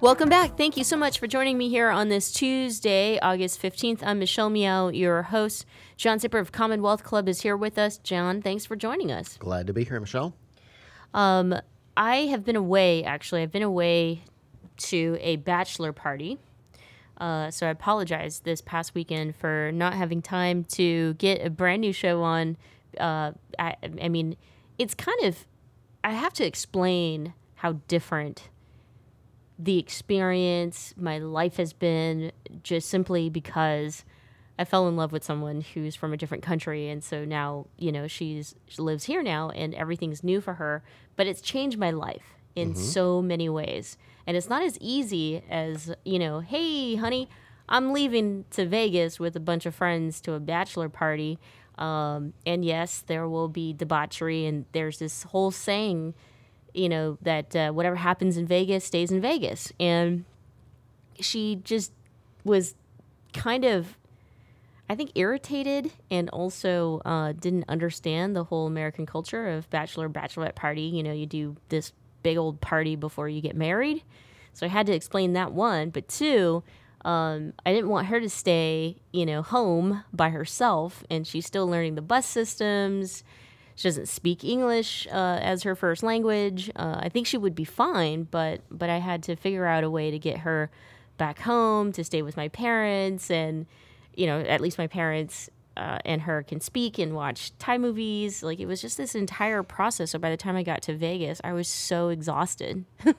Welcome back. Thank you so much for joining me here on this Tuesday, August 15th. I'm Michelle Meow, your host. John Zipperer of Commonwealth Club is here with us. John, thanks for joining us. Glad to be here, Michelle. Um, I have been away, actually. I've been away to a bachelor party. Uh, so I apologize this past weekend for not having time to get a brand new show on. Uh, I, I mean, it's kind of, I have to explain how different the experience, my life has been just simply because I fell in love with someone who's from a different country, and so now you know she's she lives here now, and everything's new for her. But it's changed my life in mm-hmm. so many ways, and it's not as easy as you know. Hey, honey, I'm leaving to Vegas with a bunch of friends to a bachelor party, um, and yes, there will be debauchery, and there's this whole saying you know, that uh, whatever happens in Vegas stays in Vegas. And she just was kind of, I think, irritated and also uh, didn't understand the whole American culture of bachelor, bachelorette party. You know, you do this big old party before you get married. So I had to explain that one. But two, um, I didn't want her to stay, you know, home by herself, and she's still learning the bus systems she doesn't speak English uh, as her first language. Uh, I think she would be fine, but but I had to figure out a way to get her back home to stay with my parents, and you know, at least my parents uh, and her can speak and watch Thai movies. Like it was just this entire process. So by the time I got to Vegas, I was so exhausted.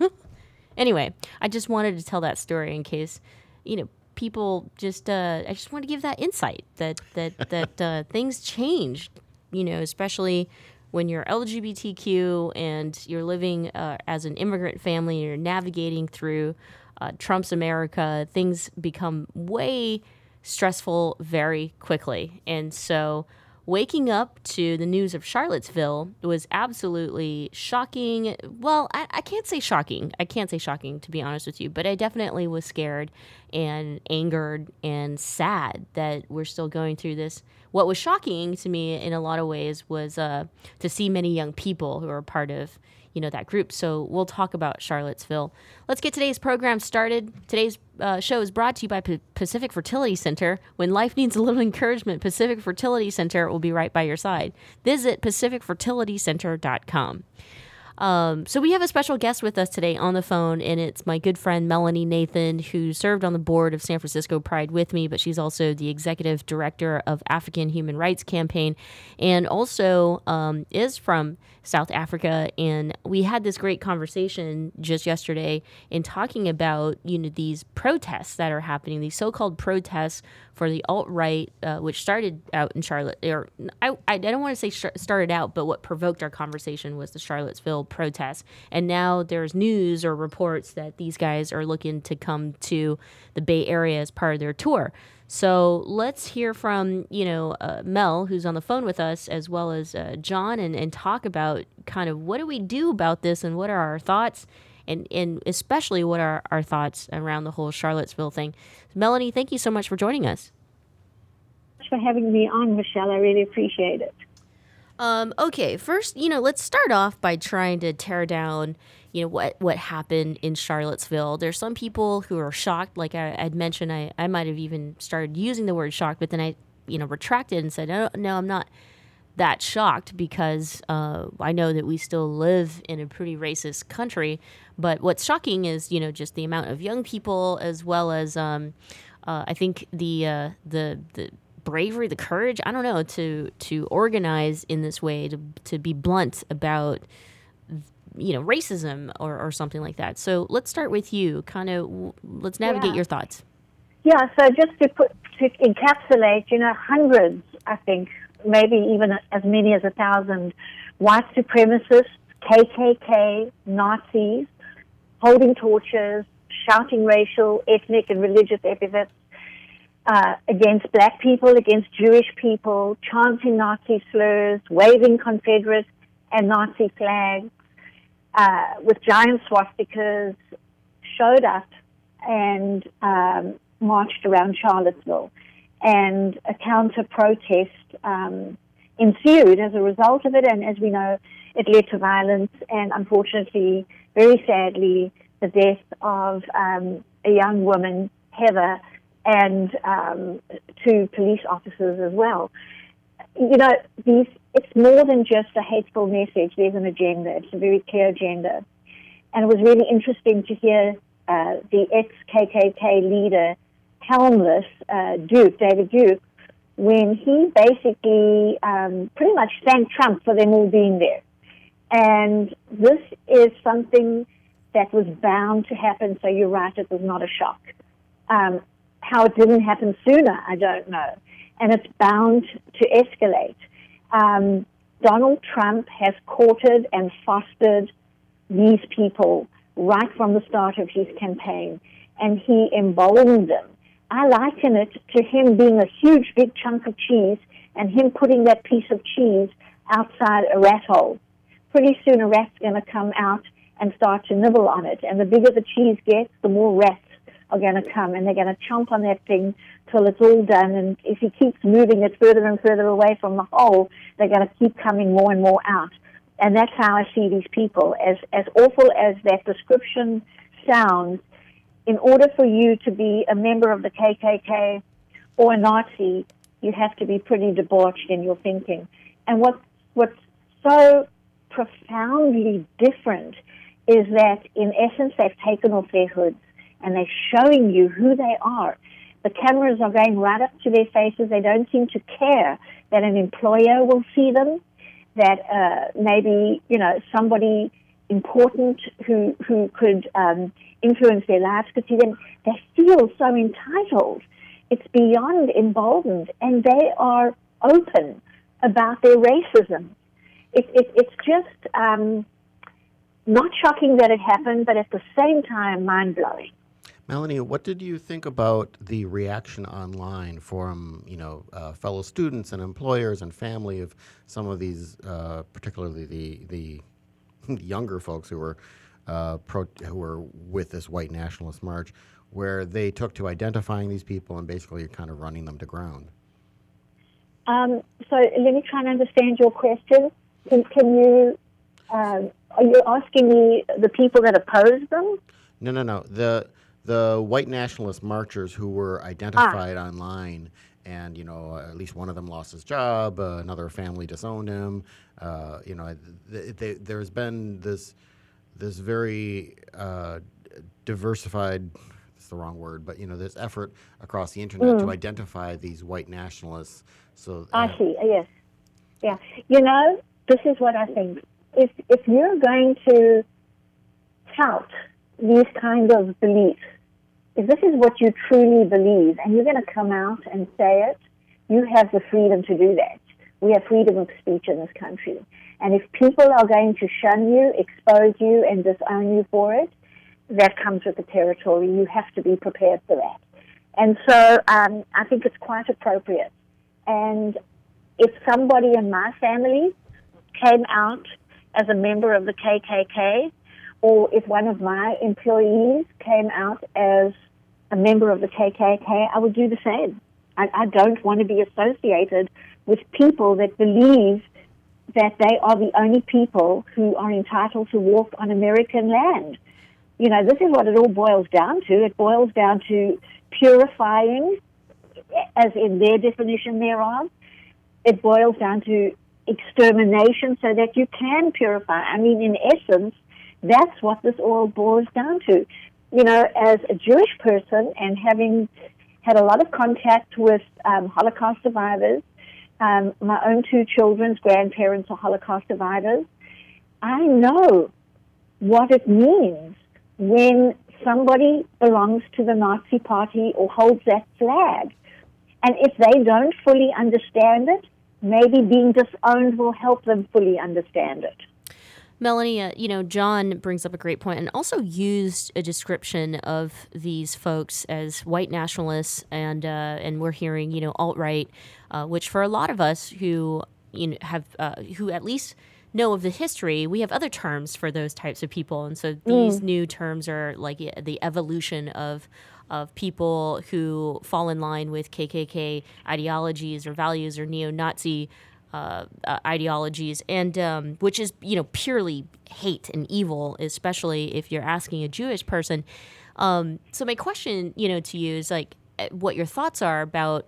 anyway, I just wanted to tell that story in case you know people just. Uh, I just want to give that insight that that that uh, things changed you know, especially when you're LGBTQ and you're living uh, as an immigrant family and you're navigating through uh, Trump's America, things become way stressful very quickly. And so waking up to the news of Charlottesville was absolutely shocking. Well, I, I, can't say shocking. I can't say shocking, to be honest with you, but I definitely was scared and angered and sad that we're still going through this what was shocking to me in a lot of ways was uh, to see many young people who are part of you know that group. So we'll talk about Charlottesville. Let's get today's program started. Today's uh, show is brought to you by P- Pacific Fertility Center. When life needs a little encouragement, Pacific Fertility Center will be right by your side. Visit pacificfertilitycenter.com. Um, so we have a special guest with us today on the phone, and it's my good friend Melanie Nathan, who served on the board of San Francisco Pride with me, but she's also the executive director of African Human Rights Campaign, and also um, is from South Africa. And we had this great conversation just yesterday in talking about you know these protests that are happening, these so-called protests for the alt right, uh, which started out in Charlotte, or I, I don't want to say sh- started out, but what provoked our conversation was the Charlottesville protests. And now there's news or reports that these guys are looking to come to the Bay Area as part of their tour. So let's hear from you know uh, Mel, who's on the phone with us, as well as uh, John, and, and talk about kind of what do we do about this and what are our thoughts and, and especially what are our thoughts around the whole Charlottesville thing. Melanie, thank you so much for joining us. For having me on, Michelle. I really appreciate it. Um, okay, first, you know, let's start off by trying to tear down, you know, what what happened in Charlottesville. There's some people who are shocked, like I, would mentioned. I, I might have even started using the word shocked, but then I, you know, retracted and said, no, no, I'm not that shocked because uh, I know that we still live in a pretty racist country. But what's shocking is, you know, just the amount of young people as well as, um, uh, I think the uh, the the bravery, the courage, I don't know, to to organize in this way, to to be blunt about you know racism or, or something like that. So let's start with you. Kind of let's navigate Yeah. your thoughts. Yeah, so just to put to encapsulate, you know, hundreds, I think, maybe even as many as a thousand white supremacists, KKK, Nazis, holding torches, shouting racial, ethnic, and religious epithets uh, against black people, against Jewish people, chanting Nazi slurs, waving Confederate and Nazi flags, uh, with giant swastikas, showed up and um, marched around Charlottesville. And a counter protest um, ensued as a result of it. And as we know, it led to violence and unfortunately, very sadly, the death of um, a young woman, Heather, and um, two police officers as well. You know, these it's more than just a hateful message. There's an agenda. It's a very clear agenda. And it was really interesting to hear uh, the ex KKK leader, Helmless uh, Duke, David Duke, when he basically um, pretty much thanked Trump for them all being there. And this is something that was bound to happen. So you're right, it was not a shock. Um, how it didn't happen sooner, I don't know. And it's bound to escalate. Um, Donald Trump has courted and fostered these people right from the start of his campaign, and he emboldened them. I liken it to him being a huge, big chunk of cheese and him putting that piece of cheese outside a rat hole. Pretty soon a rat's going to come out and start to nibble on it, and the bigger the cheese gets, the more rats are going to come, and they're going to chomp on that thing till it's all done. And if he keeps moving it further and further away from the hole, they're going to keep coming more and more out. And that's how I see these people. As as awful as that description sounds, in order for you to be a member of the KKK or a Nazi, you have to be pretty debauched in your thinking. And what what's so profoundly different is that in essence they've taken off their hoods and they're showing you who they are. The cameras are going right up to their faces. They don't seem to care that an employer will see them, that uh, maybe you know somebody important who who could um, influence their lives could see them. They feel so entitled. It's beyond emboldened, and they are open about their racism. It, it, it's just um, not shocking that it happened, but at the same time, mind blowing. Melanie, what did you think about the reaction online from you know uh, fellow students and employers and family of some of these, uh, particularly the the younger folks who were uh, pro- who were with this white nationalist march, where they took to identifying these people and basically kind of running them to ground? Um, so let me try and understand your question. Can, can you? Um, are you asking me the people that opposed them? No, no, no. The the white nationalist marchers who were identified online, and you know, at least one of them lost his job. Uh, another family disowned him. Uh, you know, th- th- there's been this this very uh, diversified. It's the wrong word, but you know, this effort across the internet to Mm. identify these white nationalists. So I uh, see. Yes. Yeah. You know, this is what I think. If if you're going to tout these kind of beliefs, if this is what you truly believe, and you're going to come out and say it, you have the freedom to do that. We have freedom of speech in this country. And if people are going to shun you, expose you, and disown you for it, that comes with the territory. You have to be prepared for that. And so um, I think it's quite appropriate. And if somebody in my family came out as a member of the KKK, or if one of my employees came out as a member of the KKK, I would do the same. I, I don't want to be associated with people that believe that they are the only people who are entitled to walk on American land. You know, this is what it all boils down to. It boils down to purifying, as in their definition thereof. It boils down to extermination so that you can purify. I mean, in essence, that's what this all boils down to. You know, as a Jewish person and having had a lot of contact with um, Holocaust survivors. Um, my own two children's grandparents are Holocaust survivors. I know what it means when somebody belongs to the Nazi party or holds that flag. And if they don't fully understand it, maybe being disowned will help them fully understand it. Melanie, uh, you know, John brings up a great point and also used a description of these folks as white nationalists, and uh, and we're hearing, you know, alt right, uh, which for a lot of us who you know have uh, who at least know of the history, we have other terms for those types of people, and so these mm. new terms are like the evolution of of people who fall in line with KKK ideologies or values or neo-Nazi uh, uh, ideologies, and um, which is you know purely hate and evil, especially if you're asking a Jewish person. Um, so my question, you know, to you is like, eh, what your thoughts are about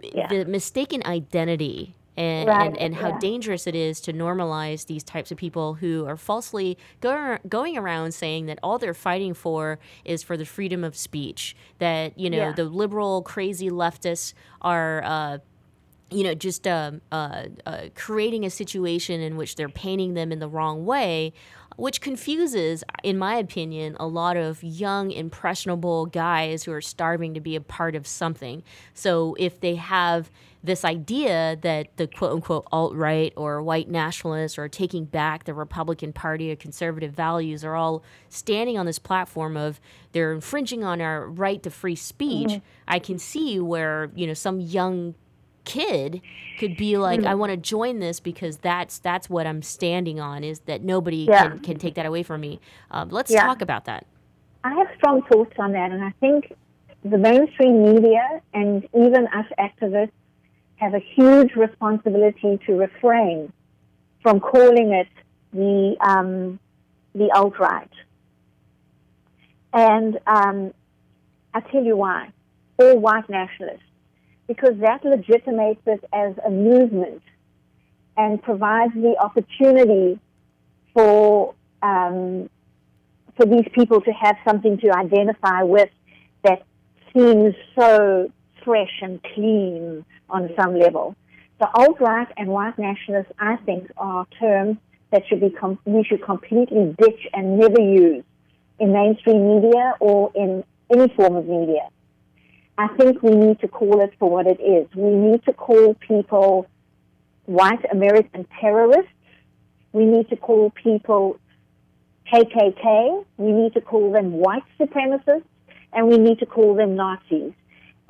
yeah. the mistaken identity and, right. and, and, how yeah. dangerous it is to normalize these types of people who are falsely go, going around saying that all they're fighting for is for the freedom of speech. That, you know, yeah. the liberal, crazy leftists are. Uh, you know, just um, uh, uh, creating a situation in which they're painting them in the wrong way, which confuses, in my opinion, a lot of young, impressionable guys who are starving to be a part of something. So if they have this idea that the quote unquote alt right or white nationalists or taking back the Republican Party or conservative values are all standing on this platform of they're infringing on our right to free speech, mm-hmm. I can see where, you know, some young kid could be like mm-hmm. i want to join this because that's that's what i'm standing on is that nobody yeah. can, can take that away from me um, let's yeah. talk about that i have strong thoughts on that and i think the mainstream media and even us activists have a huge responsibility to refrain from calling it the um, the alt right. And um, I tell you why, all white nationalists, because that legitimates it as a movement and provides the opportunity for um, for these people to have something to identify with that seems so fresh and clean on some level. The alt-right and white nationalists, I think, are terms that should be com- we should completely ditch and never use in mainstream media or in any form of media. I think we need to call it for what it is. We need to call people white American terrorists. We need to call people KKK. We need to call them white supremacists. And we need to call them Nazis.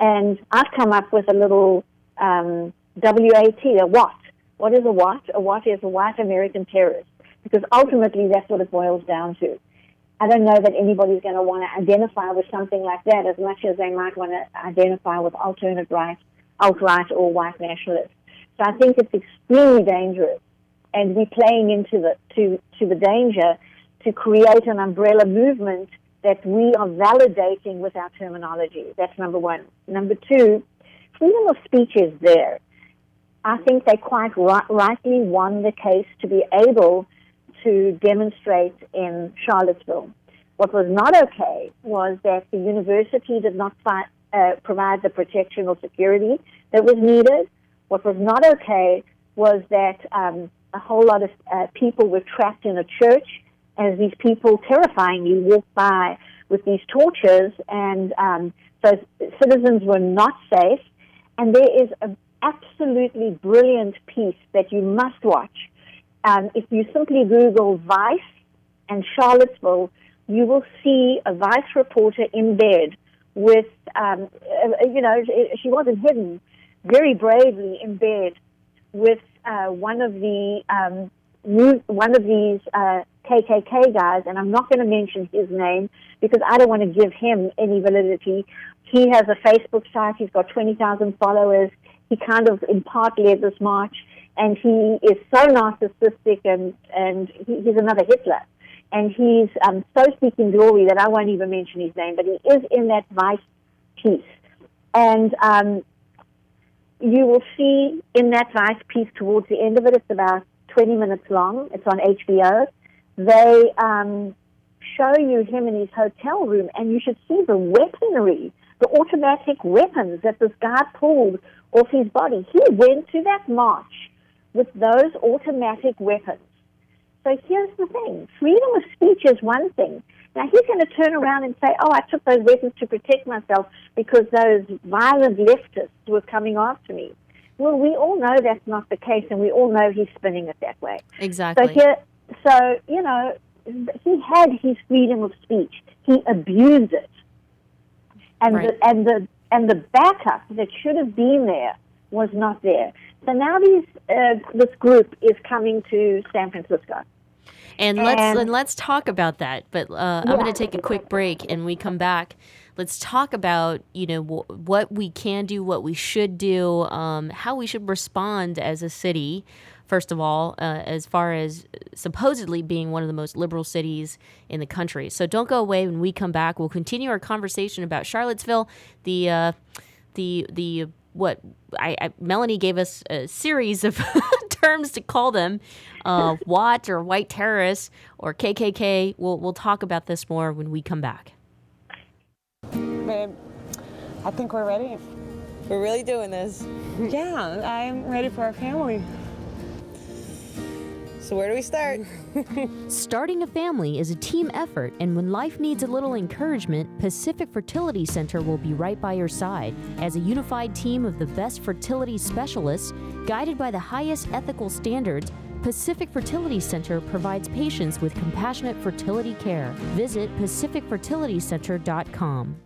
And I've come up with a little um, WAT, a what? What is a what? A what is a white American terrorist. Because ultimately that's what it boils down to. I don't know that anybody's going to want to identify with something like that as much as they might want to identify with alternate right, alt-right or white nationalists. So I think it's extremely dangerous and we're playing into the, to, to the danger to create an umbrella movement that we are validating with our terminology. That's number one. Number two, freedom of speech is there. I think they quite rightly won the case to be able to demonstrate in Charlottesville. What was not okay was that the university did not fi- uh, provide the protection or security that was needed. What was not okay was that um, a whole lot of uh, people were trapped in a church as these people terrifyingly walked by with these torches, and um, so citizens were not safe. And there is an absolutely brilliant piece that you must watch. Um, if you simply Google Vice and Charlottesville, you will see a Vice reporter in bed with, um, uh, you know, she wasn't hidden, very bravely in bed with uh, one of the um, one of these uh, KKK guys, and I'm not going to mention his name because I don't want to give him any validity. He has a Facebook site. He's got 20,000 followers. He kind of in part led this march, and he is so narcissistic, and and he, he's another Hitler. And he's um, so speaking glory that I won't even mention his name, but he is in that Vice piece. And um, you will see in that Vice piece towards the end of it, it's about 20 minutes long. It's on HBO. They um, show you him in his hotel room, and you should see the weaponry the automatic weapons that this guy pulled off his body. He went to that march with those automatic weapons. So here's the thing freedom of speech is one thing. Now he's going to turn around and say, oh, I took those weapons to protect myself because those violent leftists were coming after me. Well, we all know that's not the case, and we all know he's spinning it that way. Exactly. So here, so you know, he had his freedom of speech. He abused it, and Right. the and the and the backup that should have been there was not there. So now these uh, this group is coming to San Francisco. And let's And- let's talk about that. But uh, I'm going to take a quick break, and we come back. Let's talk about you know wh- what we can do, what we should do, um, how we should respond as a city. First of all, uh, as far as supposedly being one of the most liberal cities in the country. So don't go away. When we come back, we'll continue our conversation about Charlottesville, the uh, the the what I, I Melanie gave us a series of terms to call them, uh, Watt or white terrorists or KKK. We'll we'll talk about this more when we come back. Babe, I think we're ready. We're really doing this. Yeah, I'm ready for our family. So where do we start? Starting a family is a team effort, and when life needs a little encouragement, Pacific Fertility Center will be right by your side. As a unified team of the best fertility specialists, guided by the highest ethical standards, Pacific Fertility Center provides patients with compassionate fertility care. Visit pacificfertilitycenter.com.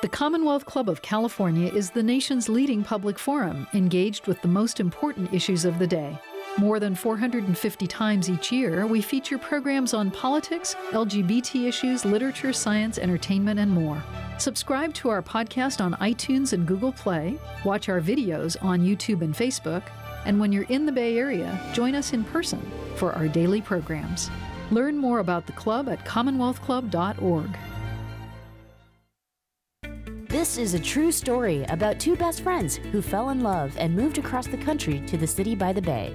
The Commonwealth Club of California is the nation's leading public forum engaged with the most important issues of the day. More than 450 times each year, we feature programs on politics, LGBT issues, literature, science, entertainment, and more. Subscribe to our podcast on iTunes and Google Play, watch our videos on YouTube and Facebook, and when you're in the Bay Area, join us in person for our daily programs. Learn more about the club at commonwealthclub.org. This is a true story about two best friends who fell in love and moved across the country to the city by the bay.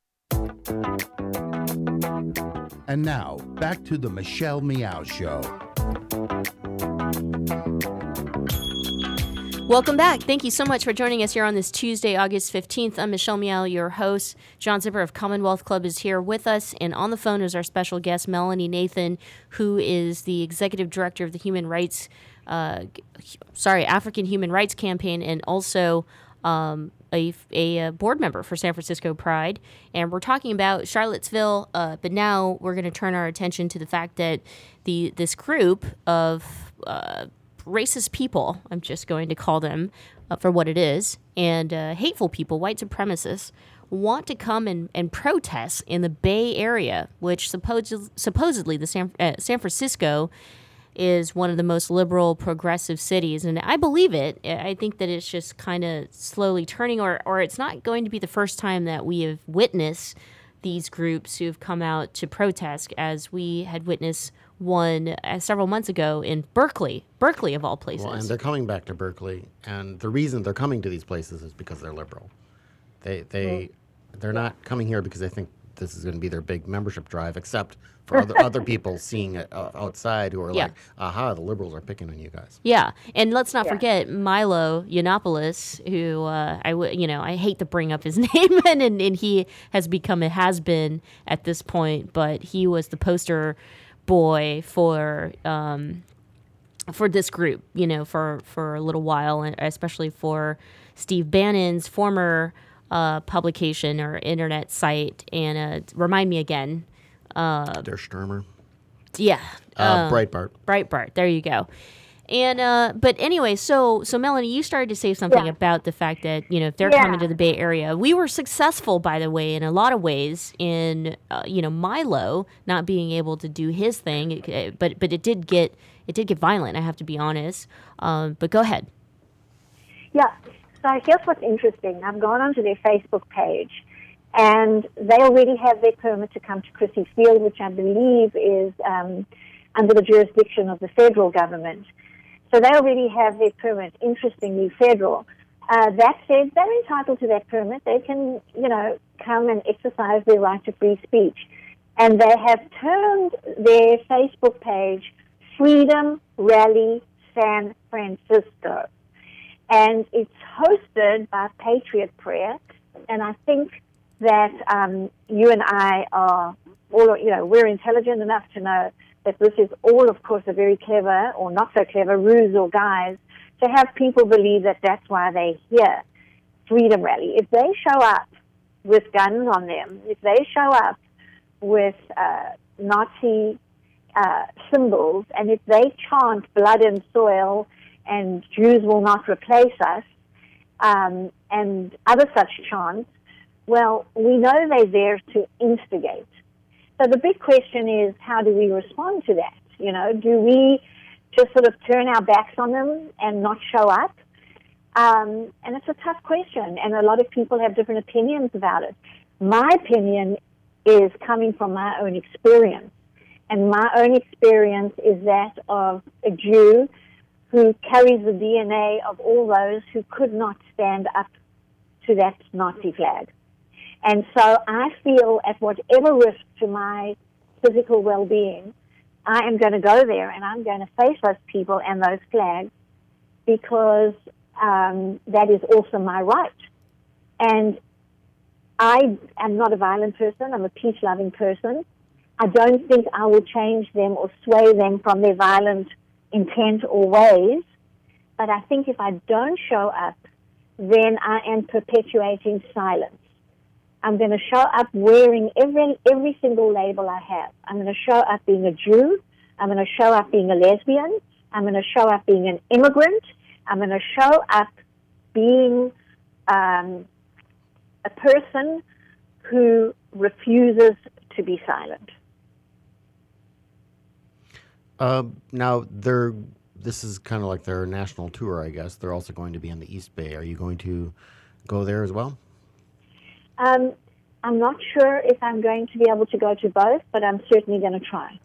And now, back to the Michelle Meow Show. Welcome back. Thank you so much for joining us here on this Tuesday, August 15th. I'm Michelle Meow, your host. John Zipperer of Commonwealth Club is here with us, and on the phone is our special guest, Melanie Nathan, who is the executive director of the Human Rights, uh, sorry, African Human Rights Campaign, and also um, a, a, uh, board member for San Francisco Pride. And we're talking about Charlottesville, uh, but now we're going to turn our attention to the fact that the this group of uh, racist people, I'm just going to call them uh, for what it is, and uh, hateful people, white supremacists, want to come and, and protest in the Bay Area, which suppos- supposedly the San, uh, San Francisco is one of the most liberal, progressive cities. And I believe it. I think that it's just kind of slowly turning, or, or it's not going to be the first time that we have witnessed these groups who have come out to protest, as we had witnessed one uh, several months ago in Berkeley, Berkeley of all places. Well, and they're coming back to Berkeley, and the reason they're coming to these places is because they're liberal. They they they're not coming here because they think this is going to be their big membership drive, except for other other people seeing it uh, outside who are Yeah. like, "Aha, the liberals are picking on you guys." Yeah, and let's not forget Milo Yiannopoulos, who uh, I w- you know I hate to bring up his name, and, and and he has become a has been at this point, but he was the poster boy for um, for this group, you know, for for a little while, and especially for Steve Bannon's former uh, publication or internet site, and uh, remind me again. Uh, Der Stürmer. Yeah, Uh, um, Breitbart. Breitbart. There you go. And uh, but anyway, so so Melanie, you started to say something Yeah. about the fact that you know if they're Yeah. coming to the Bay Area, we were successful, by the way, in a lot of ways. In uh, you know Milo not being able to do his thing, it- it- but but it did get it did get violent. I have to be honest. Um, but go ahead. Yeah. So here's what's interesting. I've gone onto their Facebook page, and they already have their permit to come to Crissy Field, which I believe is um, under the jurisdiction of the federal government. So they already have their permit. Interestingly, federal. Uh, that said, they're entitled to that permit. They can, you know, come and exercise their right to free speech. And they have termed their Facebook page Freedom Rally San Francisco and it's hosted by Patriot Prayer. And I think that um, you and I are all, you know, we're intelligent enough to know that this is all, of course, a very clever or not so clever ruse or guise to have people believe that that's why they're here. Freedom Rally. If they show up with guns on them, if they show up with uh, Nazi uh, symbols, and if they chant blood and soil and Jews will not replace us, um, and other such chants, well, we know they're there to instigate. So the big question is, how do we respond to that? You know, do we just sort of turn our backs on them and not show up? Um, and it's a tough question, and a lot of people have different opinions about it. My opinion is coming from my own experience. And my own experience is that of a Jew who carries the DNA of all those who could not stand up to that Nazi flag. And so I feel at whatever risk to my physical well-being, I am going to go there and I'm going to face those people and those flags because um, that is also my right. And I am not a violent person. I'm a peace-loving person. I don't think I will change them or sway them from their violent intent or ways. But I think if I don't show up, then I am perpetuating silence. I'm going to show up wearing every every single label I have. I'm going to show up being a Jew. I'm going to show up being a lesbian. I'm going to show up being an immigrant. I'm going to show up being um, a person who refuses to be silent. Uh, now they're this is kind of like their national tour, I guess. They're also going to be in the East Bay. Are you going to go there as well? Um, I'm not sure if I'm going to be able to go to both, but I'm certainly going to try.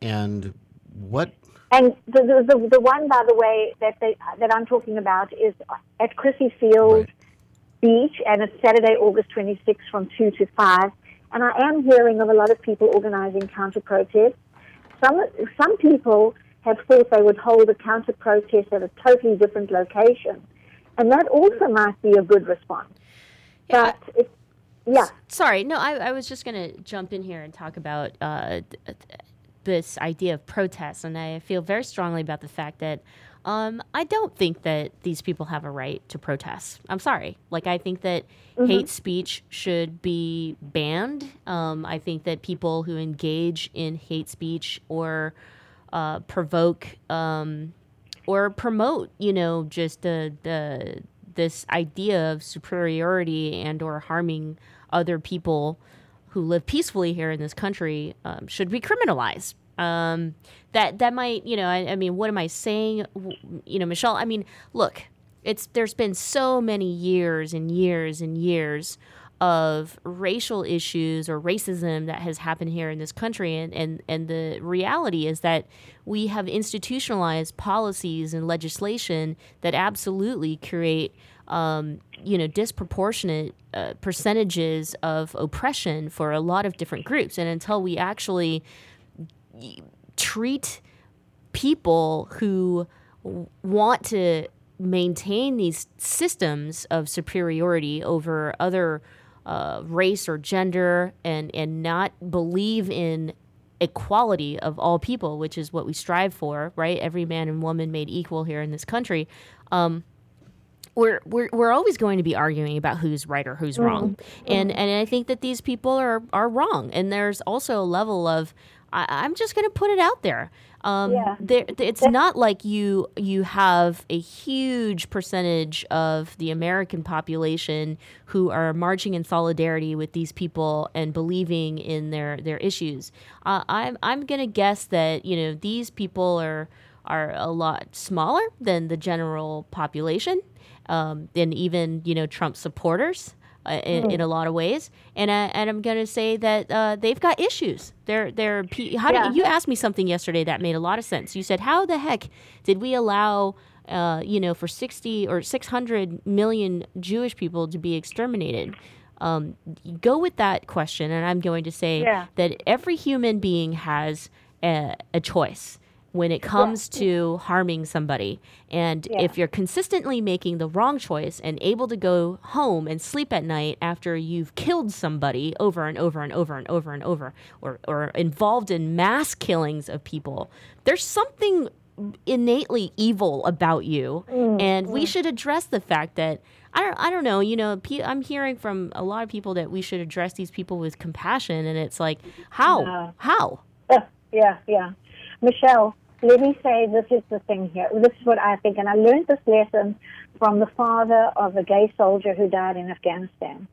And what? And the, the, the, the one, by the way, that they, that I'm talking about is at Crissy Field Beach, and it's Saturday, August 26th from 2 to 5. And I am hearing of a lot of people organizing counter protests. Some, some people have thought they would hold a counter protest at a totally different location. And that also might be a good response. But it, yeah. Sorry, no, I, I was just going to jump in here and talk about uh, th- th- this idea of protest. And I feel very strongly about the fact that um, I don't think that these people have a right to protest. I'm sorry. Like, I think that Mhm. hate speech should be banned. Um, I think that people who engage in hate speech or uh, provoke um, or promote, you know, just the, the this idea of superiority and or harming other people who live peacefully here in this country um, should be criminalized. Um, that that might, you know, I, I mean, what am I saying? You know, Michelle. I mean, look, it's there's been so many years and years and years of racial issues or racism that has happened here in this country and, and, and the reality is that we have institutionalized policies and legislation that absolutely create um, you know disproportionate uh, percentages of oppression for a lot of different groups and until we actually treat people who want to maintain these systems of superiority over other uh, race or gender and, and not believe in equality of all people, which is what we strive for, right? Every man and woman made equal here in this country. Um, we're, we're we're always going to be arguing about who's right or who's wrong, and and I think that these people are are wrong, and there's also a level of I, I'm just going to put it out there. Um, Yeah. there, it's not like you you have a huge percentage of the American population who are marching in solidarity with these people and believing in their their issues. Uh, I'm I'm gonna guess that you know these people are are a lot smaller than the general population, um, and even you know Trump supporters uh, in, Mm. in a lot of ways. And I, and I'm gonna say that uh, they've got issues. They're they're how Yeah. did you asked me something yesterday that made a lot of sense. You said how the heck did we allow uh, you know for 60 or 600 million Jewish people to be exterminated? Um, go with that question, and I'm going to say Yeah. that every human being has a, a choice when it comes to harming somebody. And Yeah. if you're consistently making the wrong choice and able to go home and sleep at night after you've killed somebody over and over and over and over and over, or, or involved in mass killings of people, there's something innately evil about you. Mm, and we should address the fact that. I don't, I don't know. You know, I'm hearing from a lot of people that we should address these people with compassion, and it's like, how, No. how? Yeah, yeah. Michelle, let me say this is the thing here. This is what I think, and I learned this lesson from the father of a gay soldier who died in Afghanistan.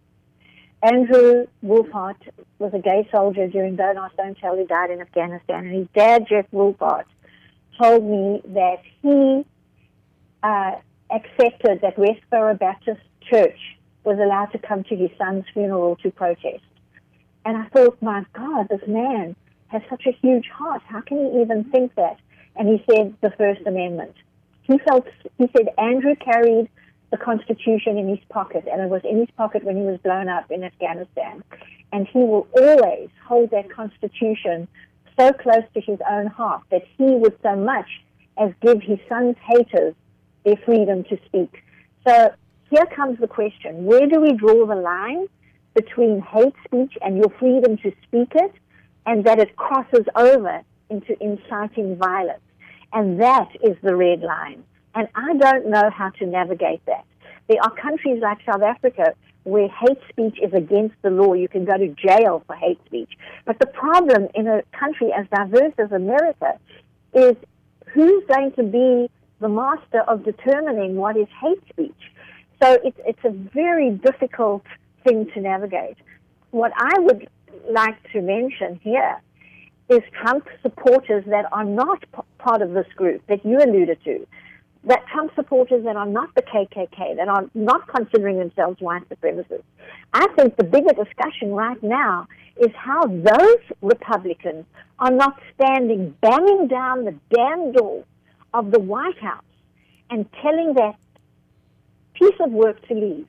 Andrew Wilfahrt was a gay soldier during Don't Ask, Don't Tell who died in Afghanistan, and his dad, Jeff Wilfahrt, told me that he uh, accepted that Westboro Baptist Church was allowed to come to his son's funeral to protest. And I thought, my God, this man has such a huge heart. How can he even think that? And he said the First Amendment. He felt, he said Andrew carried the Constitution in his pocket, and it was in his pocket when he was blown up in Afghanistan. And he will always hold that Constitution so close to his own heart that he would so much as give his son's haters their freedom to speak. So here comes the question where do we draw the line between hate speech and your freedom to speak it, and that it crosses over into inciting violence? And that is the red line. And I don't know how to navigate that. There are countries like South Africa where hate speech is against the law. You can go to jail for hate speech. But the problem in a country as diverse as America is who's going to be the master of determining what is hate speech? So it's, it's a very difficult thing to navigate. What I would like to mention here is Trump supporters that are not p- part of this group that you alluded to. That Trump supporters that are not the KKK, that are not considering themselves white supremacists. I think the bigger discussion right now is how those Republicans are not standing banging down the damn door of the White House and telling that piece of work to leave.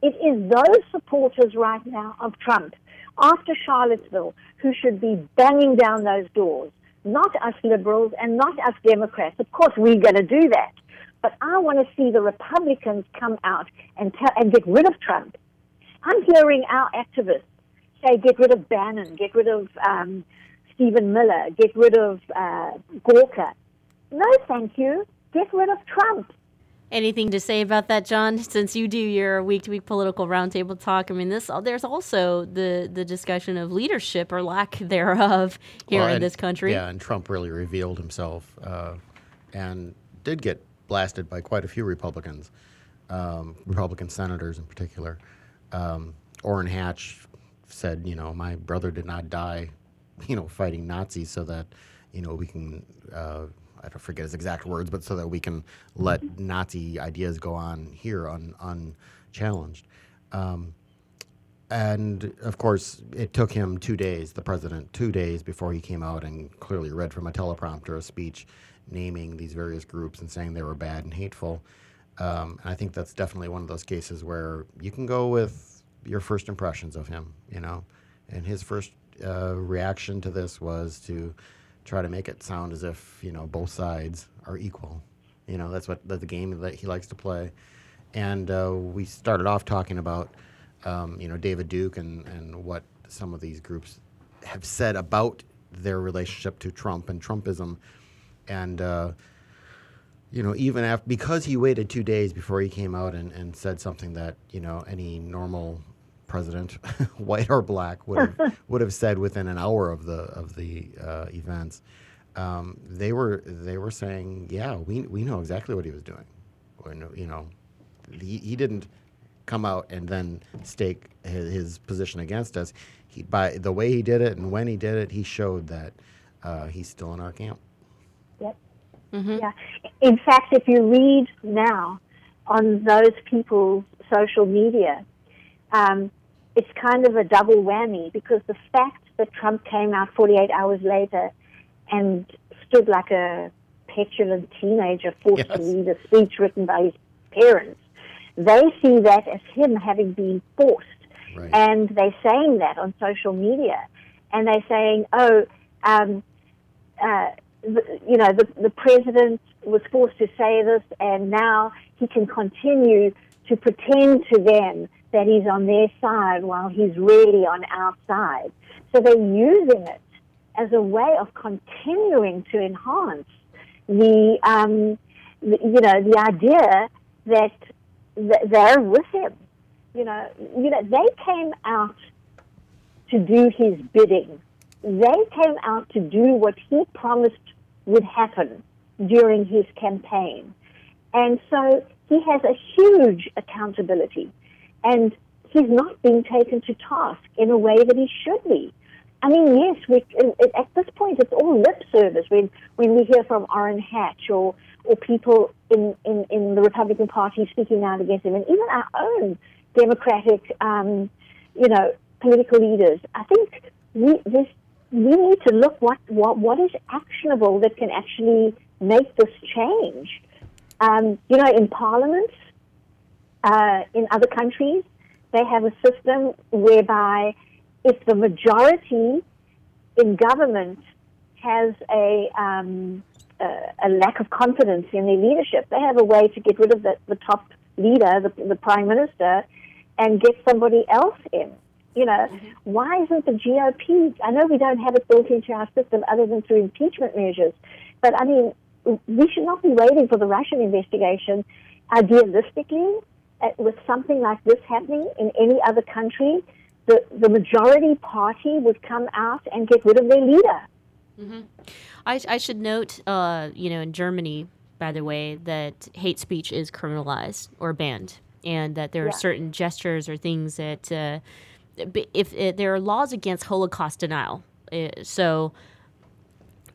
It is those supporters right now of Trump after Charlottesville who should be banging down those doors, not us liberals and not us Democrats. Of course, we're going to do that. But I want to see the Republicans come out and, tell, and get rid of Trump. I'm hearing our activists say, get rid of Bannon, get rid of um, Stephen Miller, get rid of uh, Gorka. No, thank you. Get rid of Trump. Anything to say about that, John? Since you do your week-to-week political roundtable talk, I mean, this there's also the the discussion of leadership or lack thereof here Well, in and- this country. Yeah, and Trump really revealed himself uh, and did get blasted by quite a few Republicans, um, Republican senators in particular. Um, Orrin Hatch said, you know, my brother did not die, you know, fighting Nazis so that, you know, we can. Uh, I don't forget his exact words, but so that we can let Nazi ideas go on here un, unchallenged. Um, and of course, it took him two days, the president, two days before he came out and clearly read from a teleprompter a speech naming these various groups and saying they were bad and hateful. Um, and I think that's definitely one of those cases where you can go with your first impressions of him, you know. And his first uh, reaction to this was to try to make it sound as if, you know, both sides are equal. You know, that's what that's the game that he likes to play. And uh, we started off talking about, um, you know, David Duke and, and what some of these groups have said about their relationship to Trump and Trumpism. And uh, you know, even after because he waited two days before he came out and, and said something that you know any normal president, white or black, would have would have said within an hour of the of the uh, events. Um, they were they were saying, yeah, we we know exactly what he was doing. When, you know, he, he didn't come out and then stake his, his position against us. He, by the way he did it and when he did it, he showed that uh, he's still in our camp. Yep. Yeah. In fact, if you read now on those people's social media, um, it's kind of a double whammy because the fact that Trump came out 48 hours later and stood like a petulant teenager forced to read a speech written by his parents, they see that as him having been forced. And they're saying that on social media. And they're saying, oh, um, uh, the, you know, the, the president was forced to say this, and now he can continue to pretend to them that he's on their side while he's really on our side. So they're using it as a way of continuing to enhance the, um, the you know, the idea that th- they're with him. You know, you know, they came out to do his bidding. They came out to do what he promised would happen during his campaign. And so he has a huge accountability. And he's not being taken to task in a way that he should be. I mean, yes, we, at this point, it's all lip service when, when we hear from Orrin Hatch or, or people in, in, in the Republican Party speaking out against him, and even our own Democratic, um, you know, political leaders. I think we, this, we need to look what, what, what is actionable that can actually make this change. Um, you know, in parliaments, uh, in other countries, they have a system whereby if the majority in government has a, um, a, a lack of confidence in their leadership, they have a way to get rid of the, the top leader, the, the prime minister, and get somebody else in. You know, why isn't the GOP? I know we don't have it built into our system other than through impeachment measures, but I mean, we should not be waiting for the Russian investigation. Idealistically, uh, with something like this happening in any other country, the, the majority party would come out and get rid of their leader. hmm I, I should note, uh, you know, in Germany, by the way, that hate speech is criminalized or banned, and that there are Yeah. certain gestures or things that, uh, b- if it, there are laws against Holocaust denial. Uh, so,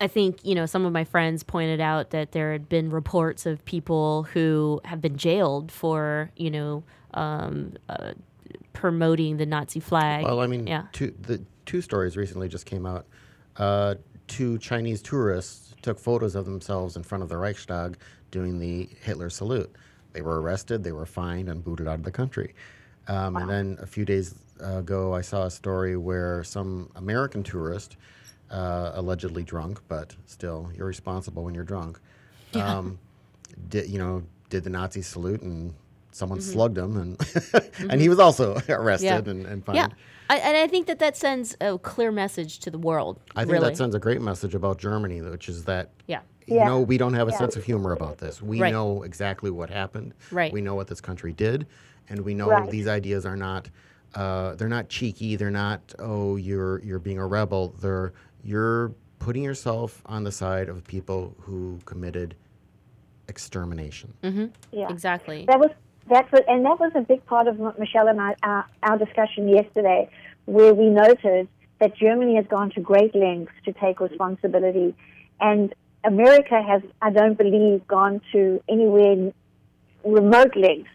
I think you know some of my friends pointed out that there had been reports of people who have been jailed for you know um, uh, promoting the Nazi flag. Well, I mean, yeah. two, the two stories recently just came out. Uh, two Chinese tourists took photos of themselves in front of the Reichstag doing the Hitler salute. They were arrested, they were fined, and booted out of the country. Um, And then a few days ago, I saw a story where some American tourist, uh, allegedly drunk, but still, you're responsible when you're drunk, Yeah. um, did you know did the Nazi salute and someone Mhm. slugged him and and he was also arrested Yeah. and, and fined. Yeah, I, and I think that that sends a clear message to the world. I think really. that sends a great message about Germany, which is that Yeah. you Yeah. know we don't have a Yeah. sense of humor about this. We Right. know exactly what happened. Right. We know what this country did, and we know Right. these ideas are not uh, they're not cheeky. They're not oh you're you're being a rebel. They're you're putting yourself on the side of people who committed extermination. Mm-hmm. Yeah. Exactly. That was that's what, and that was a big part of what Michelle and I, our, our discussion yesterday, where we noted that Germany has gone to great lengths to take responsibility, and America has, I don't believe, gone to anywhere remote lengths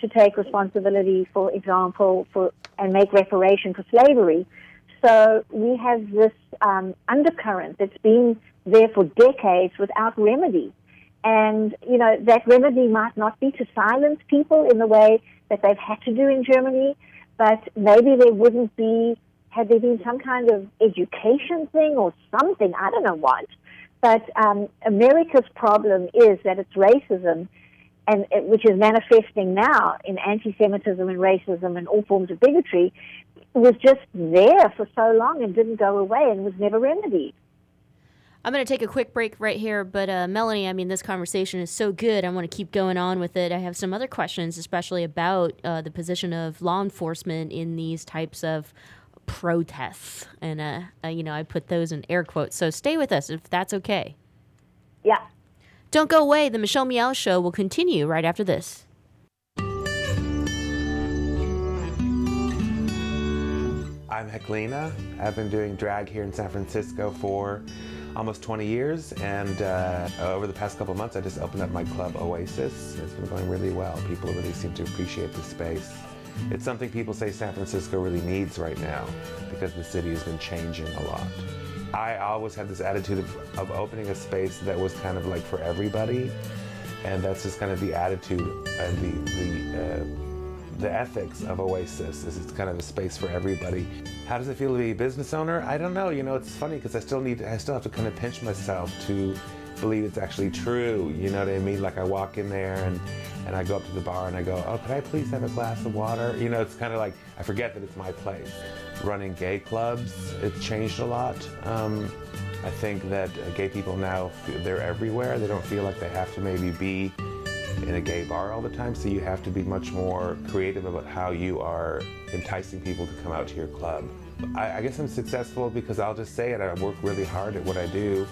to take responsibility, for example, for and make reparation for slavery. So we have this um, undercurrent that's been there for decades without remedy. And, you know, that remedy might not be to silence people in the way that they've had to do in Germany, but maybe there wouldn't be, had there been some kind of education thing or something, I don't know what. But um, America's problem is that it's racism, and which is manifesting now in anti-Semitism and racism and all forms of bigotry, was just there for so long and didn't go away and was never remedied. I'm going to take a quick break right here, but uh, Melanie, I mean, this conversation is so good. I want to keep going on with it. I have some other questions, especially about uh, the position of law enforcement in these types of protests. And, uh, uh, you know, I put those in air quotes. So stay with us if that's okay. Yeah. Don't go away. The Michelle Meow Show will continue right after this. I'm Heklina. I've been doing drag here in San Francisco for almost 20 years, and uh, over the past couple months, I just opened up my club Oasis. It's been going really well. People really seem to appreciate the space. It's something people say San Francisco really needs right now because the city has been changing a lot. I always had this attitude of, of opening a space that was kind of like for everybody, and that's just kind of the attitude and the the uh, the ethics of Oasis is it's kind of a space for everybody. How does it feel to be a business owner? I don't know. You know, it's funny because I still need, I still have to kind of pinch myself to believe it's actually true. You know what I mean? Like I walk in there and, and I go up to the bar and I go, oh, could I please have a glass of water? You know, it's kind of like I forget that it's my place. Running gay clubs, it's changed a lot. Um, I think that uh, gay people now, they're everywhere. They don't feel like they have to maybe be in a gay bar all the time, so you have to be much more creative about how you are enticing people to come out to your club. I, I, guess I'm successful because I'll just say it, I work really hard at what I do.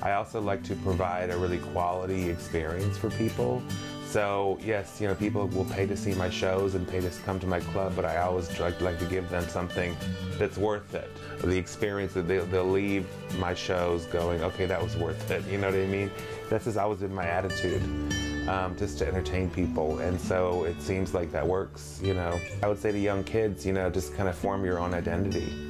I also like to provide a really quality experience for people. So yes, you know, people will pay to see my shows and pay to come to my club, but I always like, like to give them something that's worth it. The experience that they'll, they'll leave my shows going, okay, that was worth it. You know what I mean? That's just always been my attitude um, just to entertain people. And so it seems like that works, you know. I would say to young kids, you know, just kind of form your own identity.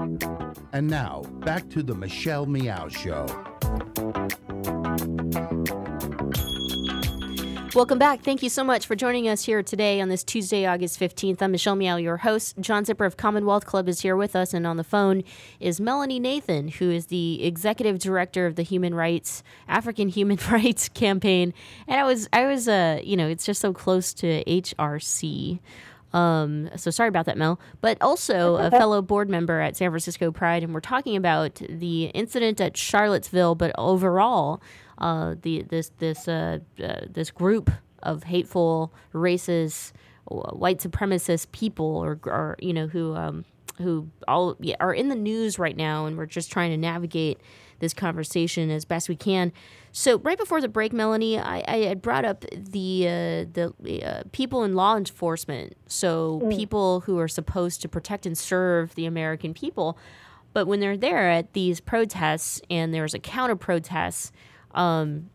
And now, back to the Michelle Meow Show. Welcome back. Thank you so much for joining us here today on this Tuesday, August 15th. I'm Michelle Meow, your host. John Zipperer of Commonwealth Club is here with us, and on the phone is Melanie Nathan, who is the executive director of the Human Rights African Human Rights Campaign. And I was, I was, uh, you know, it's just so close to HRC. Um, so sorry about that, Mel. But also a fellow board member at San Francisco Pride, and we're talking about the incident at Charlottesville, but overall uh, the this this uh, uh, this group of hateful, racist, white supremacist people, or, or you know who um, who all yeah, are in the news right now, and we're just trying to navigate this conversation as best we can. So right before the break, Melanie, I, I had brought up the uh, the uh, people in law enforcement. So mm. people who are supposed to protect and serve the American people, but when they're there at these protests and there's a counter protest, um,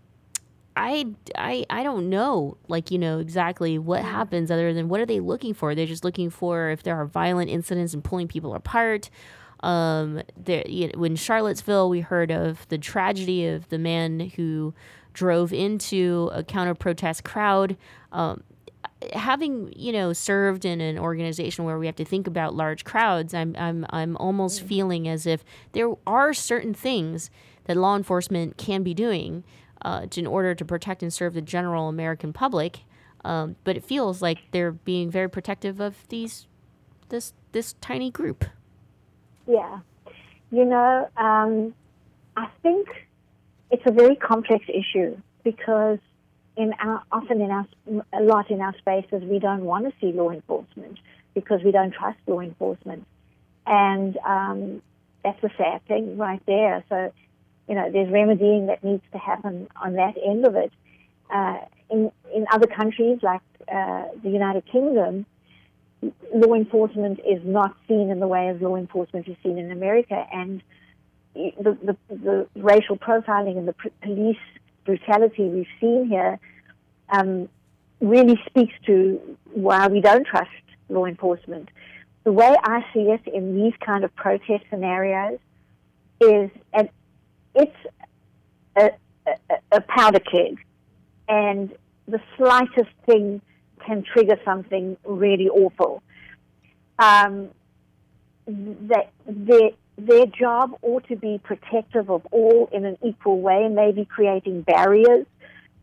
I, I, I don't know, like, you know, exactly what happens other than what are they looking for? They're just looking for if there are violent incidents and pulling people apart. Um, there, you know, in Charlottesville, we heard of the tragedy of the man who drove into a counter protest crowd. Um, having you know served in an organization where we have to think about large crowds, I'm I'm I'm almost mm. feeling as if there are certain things that law enforcement can be doing uh, in order to protect and serve the general American public. Um, but it feels like they're being very protective of these this this tiny group. Yeah, you know, um, I think it's a very complex issue because in our, often in our a lot in our spaces we don't want to see law enforcement because we don't trust law enforcement, and um, that's a sad thing right there. So you know, there's remedying that needs to happen on that end of it. Uh, in in other countries like uh, the United Kingdom, law enforcement is not seen in the way as law enforcement is seen in America, and the the, the racial profiling and the police brutality we've seen here um, really speaks to why we don't trust law enforcement. The way I see it in these kind of protest scenarios is, and it's a, a, a powder keg, and the slightest thing can trigger something really awful. Um, that their their job ought to be protective of all in an equal way, maybe creating barriers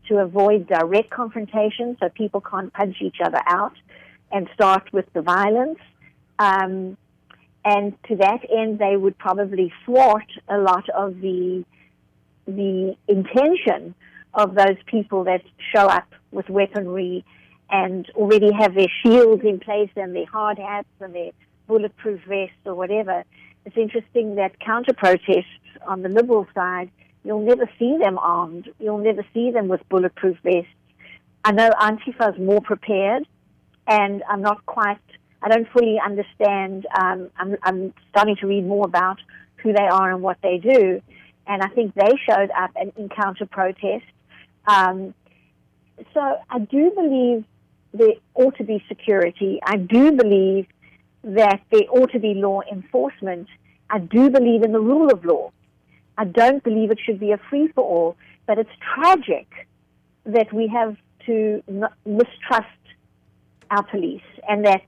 to avoid direct confrontation so people can't punch each other out and start with the violence. Um, and to that end, they would probably thwart a lot of the the intention of those people that show up with weaponry and already have their shields in place and their hard hats and their bulletproof vests or whatever. It's interesting that counter protests on the liberal side, you'll never see them armed. You'll never see them with bulletproof vests. I know Antifa is more prepared, and I'm not quite, I don't fully understand. Um, I'm, I'm starting to read more about who they are and what they do. And I think they showed up and in counter protest. Um, so I do believe there ought to be security. I do believe that there ought to be law enforcement. I do believe in the rule of law. I don't believe it should be a free for all, but it's tragic that we have to mistrust our police and that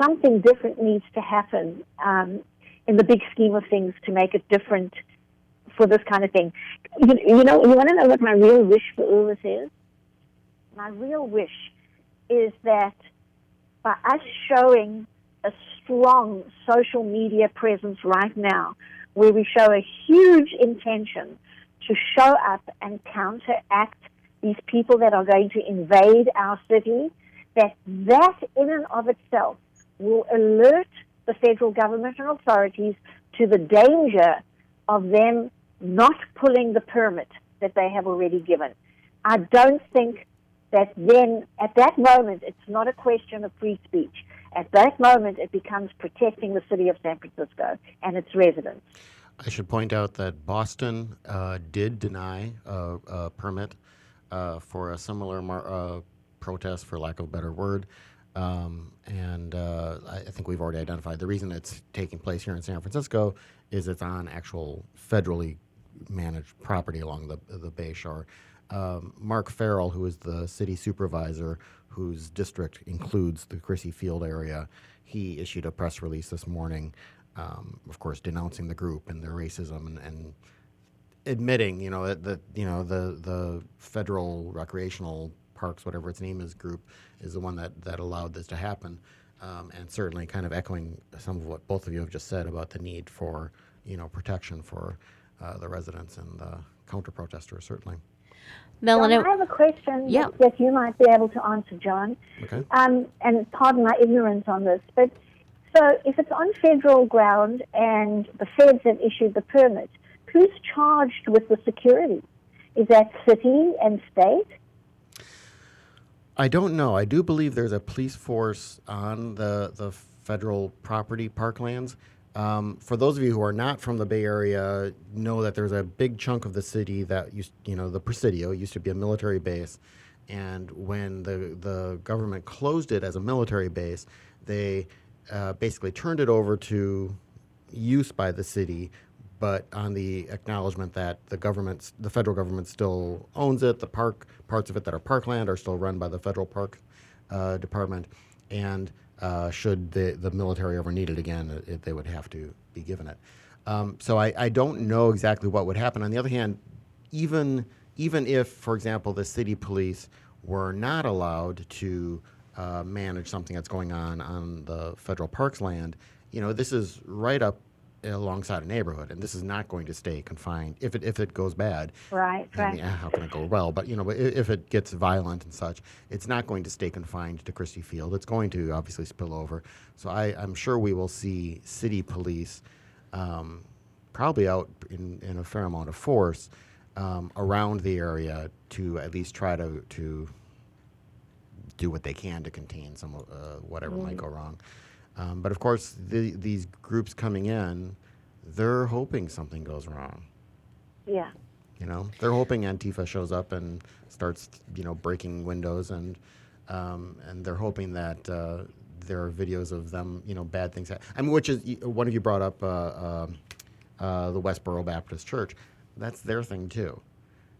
something different needs to happen um, in the big scheme of things to make it different for this kind of thing. You, you know, you want to know what my real wish for this is? My real wish is that by us showing a strong social media presence right now, where we show a huge intention to show up and counteract these people that are going to invade our city, that that in and of itself will alert the federal government and authorities to the danger of them not pulling the permit that they have already given. I don't think that then, at that moment, it's not a question of free speech. At that moment, it becomes protecting the city of San Francisco and its residents. I should point out that Boston uh, did deny a, a permit uh, for a similar mar- uh, protest, for lack of a better word. Um, and uh, I, think we've already identified the reason it's taking place here in San Francisco is it's on actual federally managed property along the, the Bay Shore. Um, Mark Farrell, who is the city supervisor whose district includes the Crissy Field area, he issued a press release this morning, um, of course, denouncing the group and their racism and, and admitting, you know, that, that you know the the federal recreational parks, whatever its name is, group is the one that that allowed this to happen, um, and certainly kind of echoing some of what both of you have just said about the need for you know protection for uh, the residents and the counter protesters, certainly. Melanie, John, I have a question Yeah. that, that you might be able to answer, John. Okay. Um, and pardon my ignorance on this, but so if it's on federal ground and the feds have issued the permit, who's charged with the security? Is that city and state? I don't know. I do believe there's a police force on the the federal property parklands. Um, for those of you who are not from the Bay Area, know that there's a big chunk of the city that used, you know, the Presidio used to be a military base, and when the the government closed it as a military base, they uh, basically turned it over to use by the city, but on the acknowledgement that the government, the federal government, still owns it. The park parts of it that are parkland are still run by the federal park uh, department, and uh, should the the military ever need it again, it, they would have to be given it. Um, so I, I don't know exactly what would happen. On the other hand, even even if, for example, the city police were not allowed to uh, manage something that's going on on the federal parks land, you know, this is right up alongside a neighborhood, and this is not going to stay confined. If it if it goes bad, Right, I mean, right. how can it go well? But you know, but if it gets violent and such, it's not going to stay confined to Crissy Field. It's going to obviously spill over. So I, I'm sure we will see city police um, probably out in, in a fair amount of force um, around the area to at least try to to do what they can to contain some of uh, whatever might Mhm. go wrong. Um, but of course, the, these groups coming in, they're hoping something goes wrong. Yeah. You know, they're hoping Antifa shows up and starts, you know, breaking windows, and um, and they're hoping that uh, there are videos of them, you know, bad things. hap- I mean, which is one of you brought up uh, uh, uh, the Westboro Baptist Church. That's their thing too.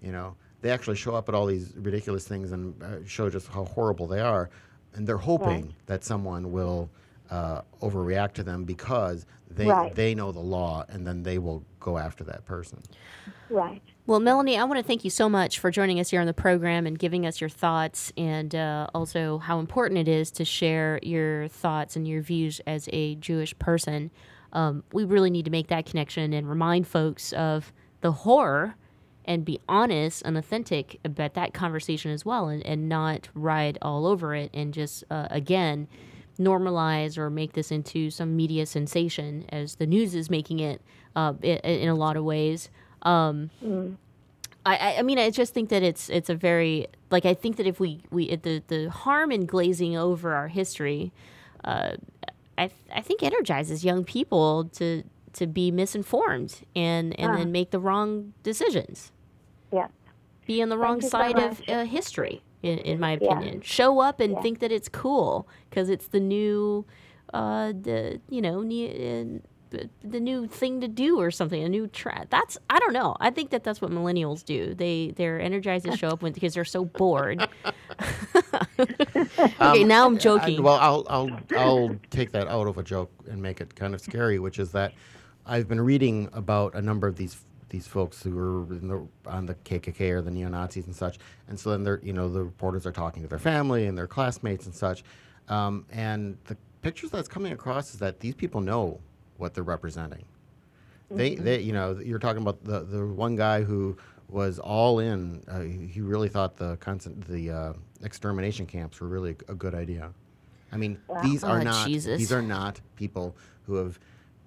You know, they actually show up at all these ridiculous things and uh, show just how horrible they are, and they're hoping that someone will uh, overreact to them because they Right. they know the law, and then they will go after that person. Right. Well, Melanie, I want to thank you so much for joining us here on the program and giving us your thoughts, and uh, also how important it is to share your thoughts and your views as a Jewish person. Um, we really need to make that connection and remind folks of the horror and be honest and authentic about that conversation as well, and, and not ride all over it and just, uh, again, normalize or make this into some media sensation as the news is making it uh, in, in a lot of ways. Um, I, I- I mean, I just think that it's it's a very like I think that if we we the the harm in glazing over our history, uh, I I think energizes young people to to be misinformed and and Ah. then make the wrong decisions. Yeah. Be on the wrong you so side of uh, history, in, in my Yeah. opinion. Show up and Yeah. think that it's cool because it's the new, uh, the you know, ne- uh, the- the new thing to do or something. A new trend. That's I don't know. I think that that's what millennials do. They they're energized to show up when because they're so bored. okay, Um, now I'm I- joking. well, I'll I'll I'll take that out of a joke and make it kind of scary, which is that I've been reading about a number of these these folks who are in the, on the KKK or the neo Nazis and such, and so then they're you know the reporters are talking to their family and their classmates and such, um, and the pictures that's coming across is that these people know what they're representing. They, Mhm. they, you know, you're talking about the the one guy who was all in. Uh, he he really thought the constant the uh, extermination camps were really a good idea. I mean, Wow. these are Oh, not Jesus. these are not people who have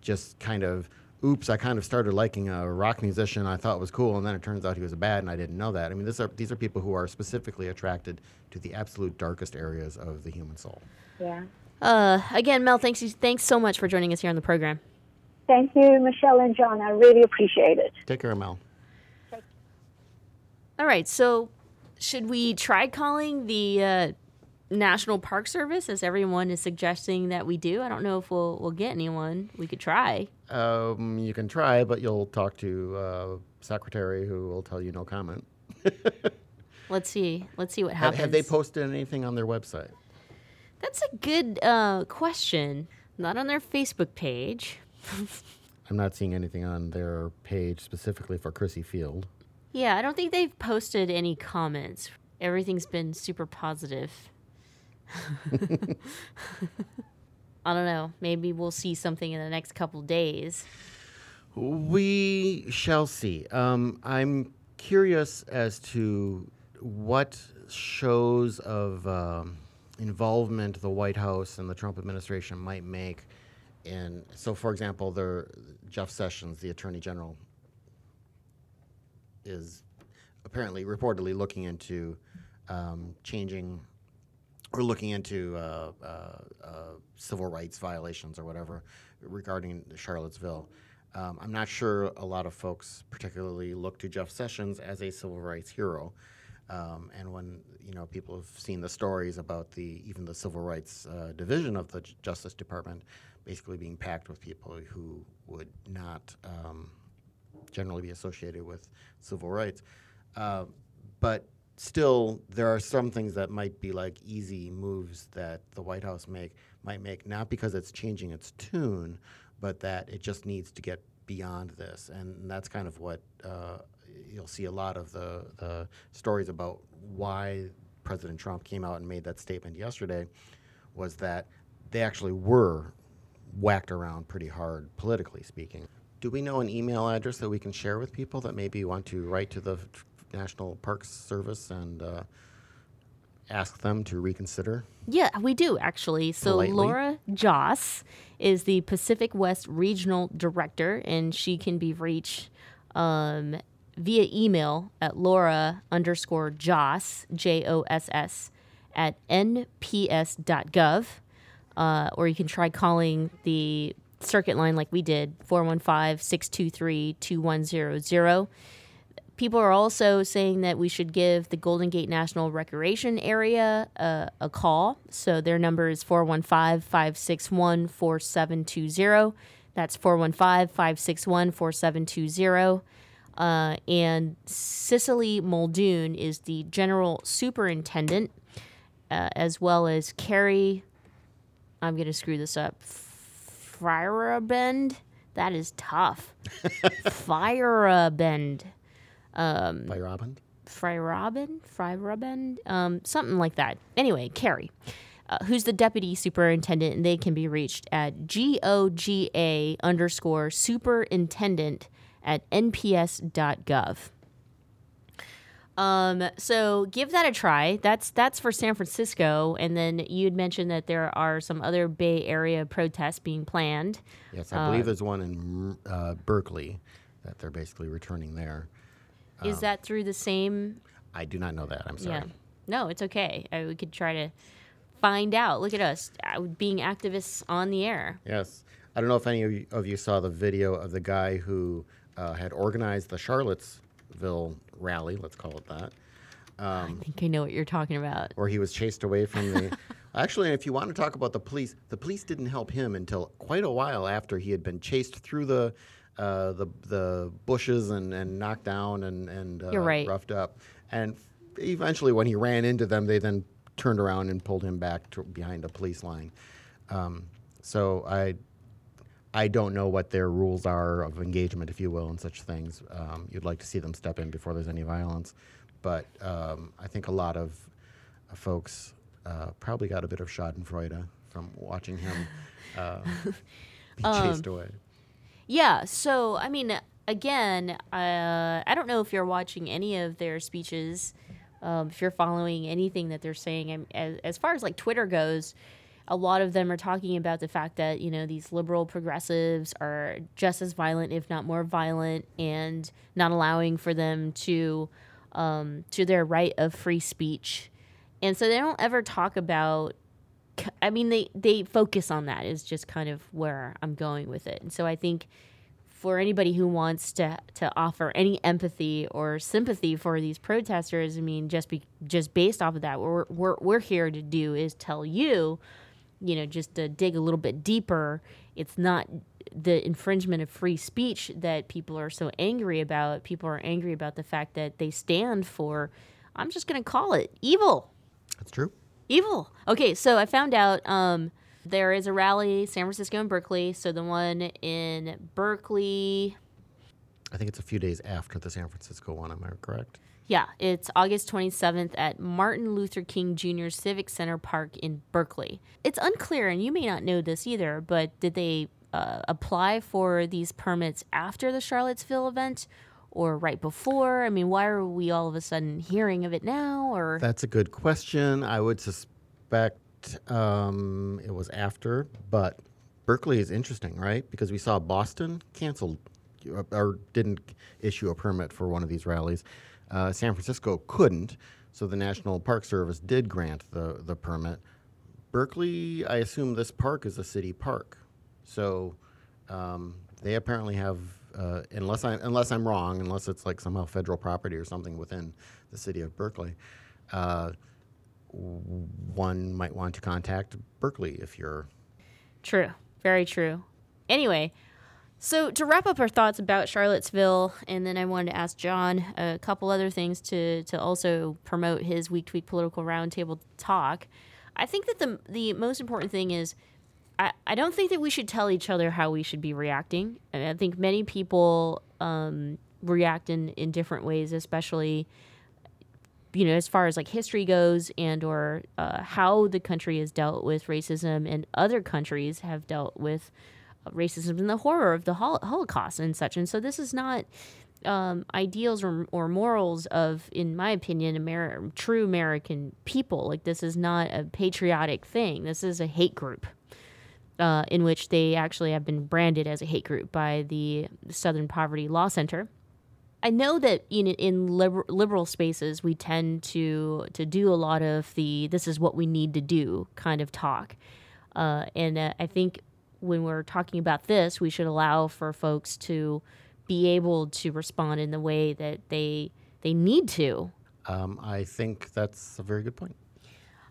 just kind of. Oops! I kind of started liking a rock musician I thought was cool, and then it turns out he was a bad, and I didn't know that. I mean, these are these are people who are specifically attracted to the absolute darkest areas of the human soul. Yeah. Uh, again, Mel, thanks you thanks so much for joining us here on the program. Thank you, Michelle and John. I really appreciate it. Take care, Mel. All right, so should we try calling the uh, National Park Service as everyone is suggesting that we do? I don't know if we'll we'll get anyone. We could try. Um, you can try, but you'll talk to uh, secretary who will tell you no comment. Let's see. Let's see what Have, happens. have they posted anything on their website? That's a good uh, question. Not on their Facebook page. I'm not seeing anything on their page specifically for Crissy Field. Yeah, I don't think they've posted any comments. Everything's been super positive. I don't know. Maybe we'll see something in the next couple days. We shall see. Um, I'm curious as to what shows of um, involvement the White House and the Trump administration might make. In so, for example, the Jeff Sessions, the Attorney General, is apparently reportedly looking into um, changing or looking into uh, uh, uh, civil rights violations or whatever regarding Charlottesville. Um, I'm not sure a lot of folks particularly look to Jeff Sessions as a civil rights hero. Um, and when you know people have seen the stories about the even the civil rights uh, division of the J- Justice Department basically being packed with people who would not um, generally be associated with civil rights. Uh, but still, there are some things that might be like easy moves that the White House make might make, not because it's changing its tune, but that it just needs to get beyond this, and that's kind of what uh, you'll see a lot of the the stories about why President Trump came out and made that statement yesterday, was that they actually were whacked around pretty hard politically speaking. Do we know an email address that we can share with people that maybe want to write to the National Parks Service and uh, ask them to reconsider? Yeah, we do actually. So Politely. Laura Joss is the Pacific West Regional Director, and she can be reached um, via email at Laura underscore Joss J O S S at nps.gov, uh, or you can try calling the circuit line like we did 415 623 2100 people are also saying that we should give the Golden Gate National Recreation Area uh, a call. So their number is 415 561 4720. That's 415 561 4720. Uh, and Cicely Muldoon is the general superintendent, uh, as well as Carrie. I'm gonna screw this up. Firabend. That is tough. Firabend. Um, Firabend. Firabend. Firabend. Um, something like that. Anyway, Carrie. Uh, who's the deputy superintendent, and they can be reached at GOGA underscore superintendent at nps.gov. Um, so give that a try. That's that's for San Francisco, and then you'd mentioned that there are some other Bay Area protests being planned. Yes, I believe there's one in uh, Berkeley that they're basically returning there. Is Um, that through the same? I do not know that. I'm sorry. Yeah. No, it's okay. I, we could try to find out. Look at us uh, being activists on the air. Yes. I don't know if any of you, of you saw the video of the guy who uh, had organized the Charlottesville rally, let's call it that. Um, I think I know what you're talking about. where he was chased away from the. Actually, if you want to talk about the police, the police didn't help him until quite a while after he had been chased through the uh, the the bushes and, and knocked down and and uh, right. roughed up. And eventually, when he ran into them, they then turned around and pulled him back to behind a police line. Um, so I. I don't know what their rules are of engagement, if you will, and such things. Um, you'd like to see them step in before there's any violence, but um, I think a lot of uh, folks uh, probably got a bit of Schadenfreude from watching him uh, be chased Um, away. Yeah. So, I mean, again, uh, I don't know if you're watching any of their speeches, um, if you're following anything that they're saying. As, as far as like Twitter goes, a lot of them are talking about the fact that, you know, these liberal progressives are just as violent, if not more violent, and not allowing for them to, um, to their right of free speech. And so they don't ever talk about I mean, they they focus on that is just kind of where I'm going with it. And so I think for anybody who wants to to offer any empathy or sympathy for these protesters, I mean, just be just based off of that, what we're we're, we're here to do is tell you, you know, just to dig a little bit deeper. It's not the infringement of free speech that people are so angry about. People are angry about the fact that they stand for. I'm just going to call it evil. That's true. Evil. Okay, so I found out um, there is a rally, San Francisco and Berkeley. So the one in Berkeley, I think it's a few days after the San Francisco one. Am I correct? yeah, it's August 27th at Martin Luther King Jr. Civic Center Park in Berkeley. It's unclear, and you may not know this either, but did they uh, apply for these permits after the Charlottesville event or right before? I mean, why are we all of a sudden hearing of it now? Or That's a good question. I would suspect um, it was after, but Berkeley is interesting, right? Because we saw Boston canceled uh, or didn't issue a permit for one of these rallies. Uh, San Francisco couldn't, so the National Park Service did grant the, the permit. Berkeley, I assume this park is a city park, so um, they apparently have, uh, unless I unless I'm wrong, unless it's like somehow federal property or something within the city of Berkeley, uh, one might want to contact Berkeley if you're. True. Very true. Anyway, so to wrap up our thoughts about Charlottesville, and then I wanted to ask John a couple other things to, to also promote his week to week political roundtable talk. I think that the the most important thing is I, I don't think that we should tell each other how we should be reacting. I, think many people um, react in, in different ways, especially you know as far as like history goes and or uh, how the country has dealt with racism and other countries have dealt with uh, racism and the horror of the holocaust and such. And so this is not um, ideals or, or morals of in my opinion Amer- true american people. Like this is not a patriotic thing. This is a hate group uh, in which they actually have been branded as a hate group by the southern poverty law center I know that in in liber- liberal spaces we tend to to do a lot of the this is what we need to do kind of talk, uh, and uh, I think when we're talking about this, we should allow for folks to be able to respond in the way that they they need to. Um, I think that's a very good point.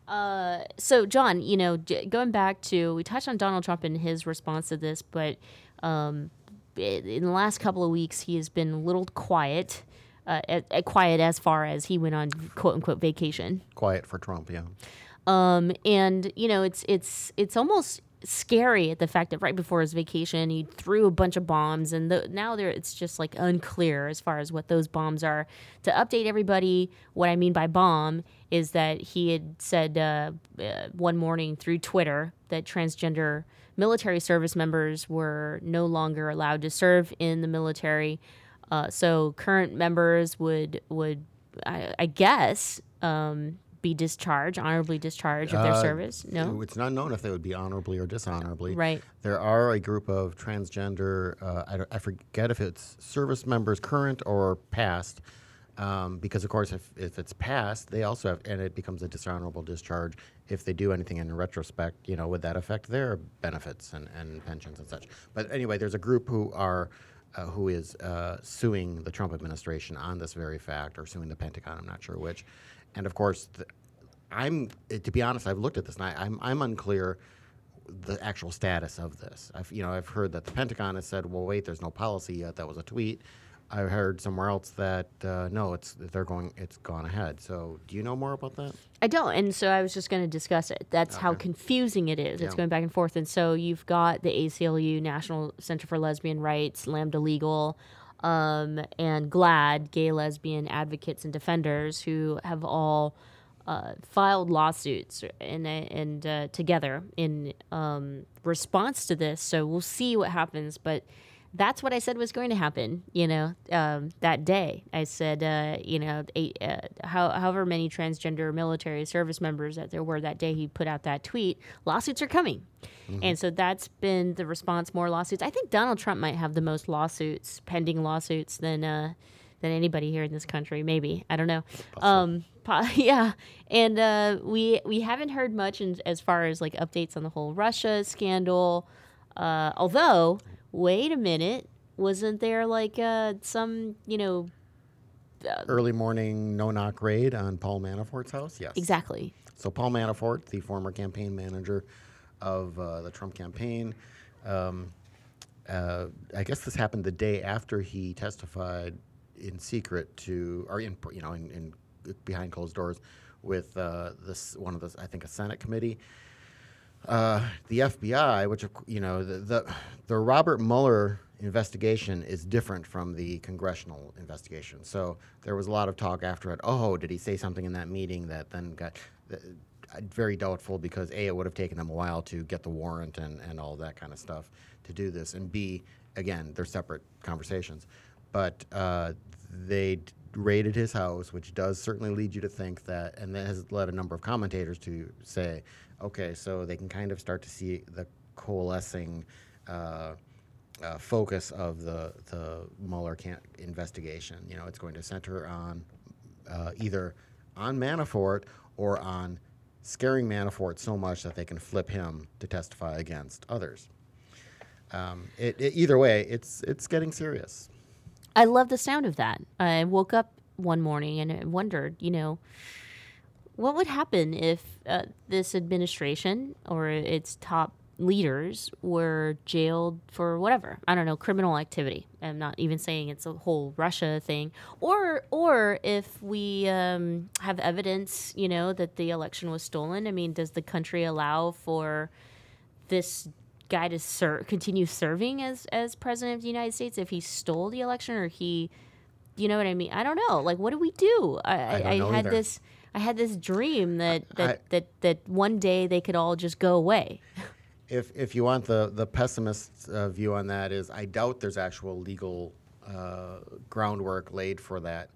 Uh, so John, you know, going back to we touched on Donald Trump and his response to this, but um, in the last couple of weeks, he has been a little quiet. Uh, uh, uh, quiet as far as he went on quote unquote vacation. Quiet for Trump, yeah. Um, and you know, it's it's it's almost scary at the fact that right before his vacation, he threw a bunch of bombs, and the, now there it's just like unclear as far as what those bombs are. To update everybody, what I mean by bomb is that he had said uh, uh, one morning through Twitter that transgender military service members were no longer allowed to serve in the military. Uh, so current members would would I, I guess um, be discharged, honorably discharged of their Uh, service. No, It's not known if they would be honorably or dishonorably. Right. There are a group of transgender, uh, I, don't- I forget if it's service members current or past, um, because of course, if, if it's past, they also have, and it becomes a dishonorable discharge if they do anything in retrospect, you know, would that affect their benefits and, and pensions and such? But anyway, there's a group who are. Uh, who is uh, suing the Trump administration on this very fact, or suing the Pentagon? I'm not sure which. And of course, the, I'm to be honest, I've looked at this and I, I'm I'm unclear the actual status of this. I've you know I've heard that the Pentagon has said, well, wait, there's no policy yet. That was a tweet. I heard somewhere else that uh, no, it's they're going, it's gone ahead. So, do you know more about that? I don't, and so I was just going to discuss it. That's how confusing it is. It's going back and forth, and so you've got the ACLU, National Center for Lesbian Rights, Lambda Legal, um, and GLAD, Gay Lesbian Advocates and Defenders, who have all uh, filed lawsuits and uh, together in um, response to this. So we'll see what happens, but. That's what I said was going to happen, you know, um, that day. I said, uh, you know, eight, uh, how, however many transgender military service members that there were that day he put out that tweet, lawsuits are coming. And so that's been the response more lawsuits. I think Donald Trump might have the most lawsuits, pending lawsuits, than, uh, than anybody here in this country, maybe. I don't know. Um, yeah. And uh, we, we haven't heard much in, as far as like updates on the whole Russia scandal. Uh, although, wait a minute, wasn't there like uh, some, you know, Early morning no knock raid on Paul Manafort's house. Yes, Exactly. So Paul Manafort, the former campaign manager of uh, the Trump campaign, um, uh, I guess this happened the day after he testified in secret to, or in you know, in, in behind closed doors with uh, this one of the I think a Senate committee. Uh, the FBI, which you know, the, the the Robert Mueller investigation is different from the congressional investigation. So there was a lot of talk after it. Oh, did he say something in that meeting that then got uh, very doubtful because a it would have taken them a while to get the warrant and and all that kind of stuff to do this, and b again they're separate conversations, but uh, they raided his house, which does certainly lead you to think that, and that has led a number of commentators to say, okay, so they can kind of start to see the coalescing uh, uh, focus of the the Mueller investigation. You know, it's going to center on uh, either on Manafort or on scaring Manafort so much that they can flip him to testify against others. Um, it, it- either way, it's it's getting serious. I love the sound of that. I woke up one morning and wondered, you know, what would happen if uh, this administration or its top leaders were jailed for whatever I don't know criminal activity. I'm not even saying it's a whole Russia thing, or or if we um, have evidence, you know, that the election was stolen. I mean, does the country allow for this guy to ser- continue serving as as president of the United States if he stole the election or he, you know what I mean? I don't know. Like, what do we do? I, I know had either. this. I had this dream that that, I- that that one day they could all just go away. If if you want the the pessimist uh, view on that is, I doubt there's actual legal uh, groundwork laid for that.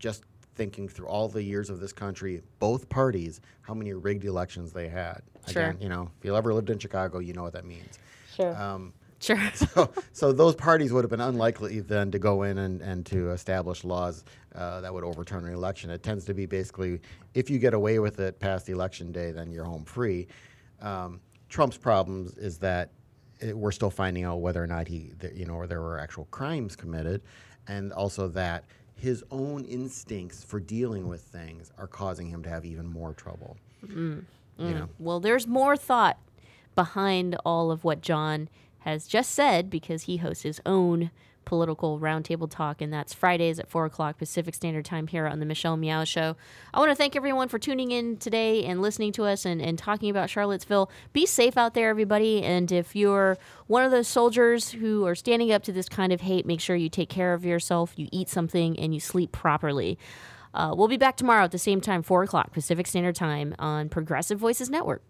Just thinking through all the years of this country, both parties, how many rigged elections they had. Sure. Again, you know, if you ever lived in Chicago, you know what that means. Sure. Um, sure. so, so those parties would have been unlikely then to go in and, and to establish laws uh, that would overturn an election. It tends to be basically if you get away with it past election day, then you're home free. Um, Trump's problems is that it, we're still finding out whether or not he, th- you know, or there were actual crimes committed, and also that his own instincts for dealing with things are causing him to have even more trouble. Mm, You mm. know. Well, there's more thought behind all of what John has just said because he hosts his own political roundtable talk, and that's Fridays at 4 o'clock Pacific Standard Time here on the Michelle Meow Show. I want to thank everyone for tuning in today and listening to us and, and talking about Charlottesville. Be safe out there, everybody. And if you're one of those soldiers who are standing up to this kind of hate, make sure you take care of yourself, you eat something, and you sleep properly. Uh, we'll be back tomorrow at the same time, 4 o'clock Pacific Standard Time on Progressive Voices Network.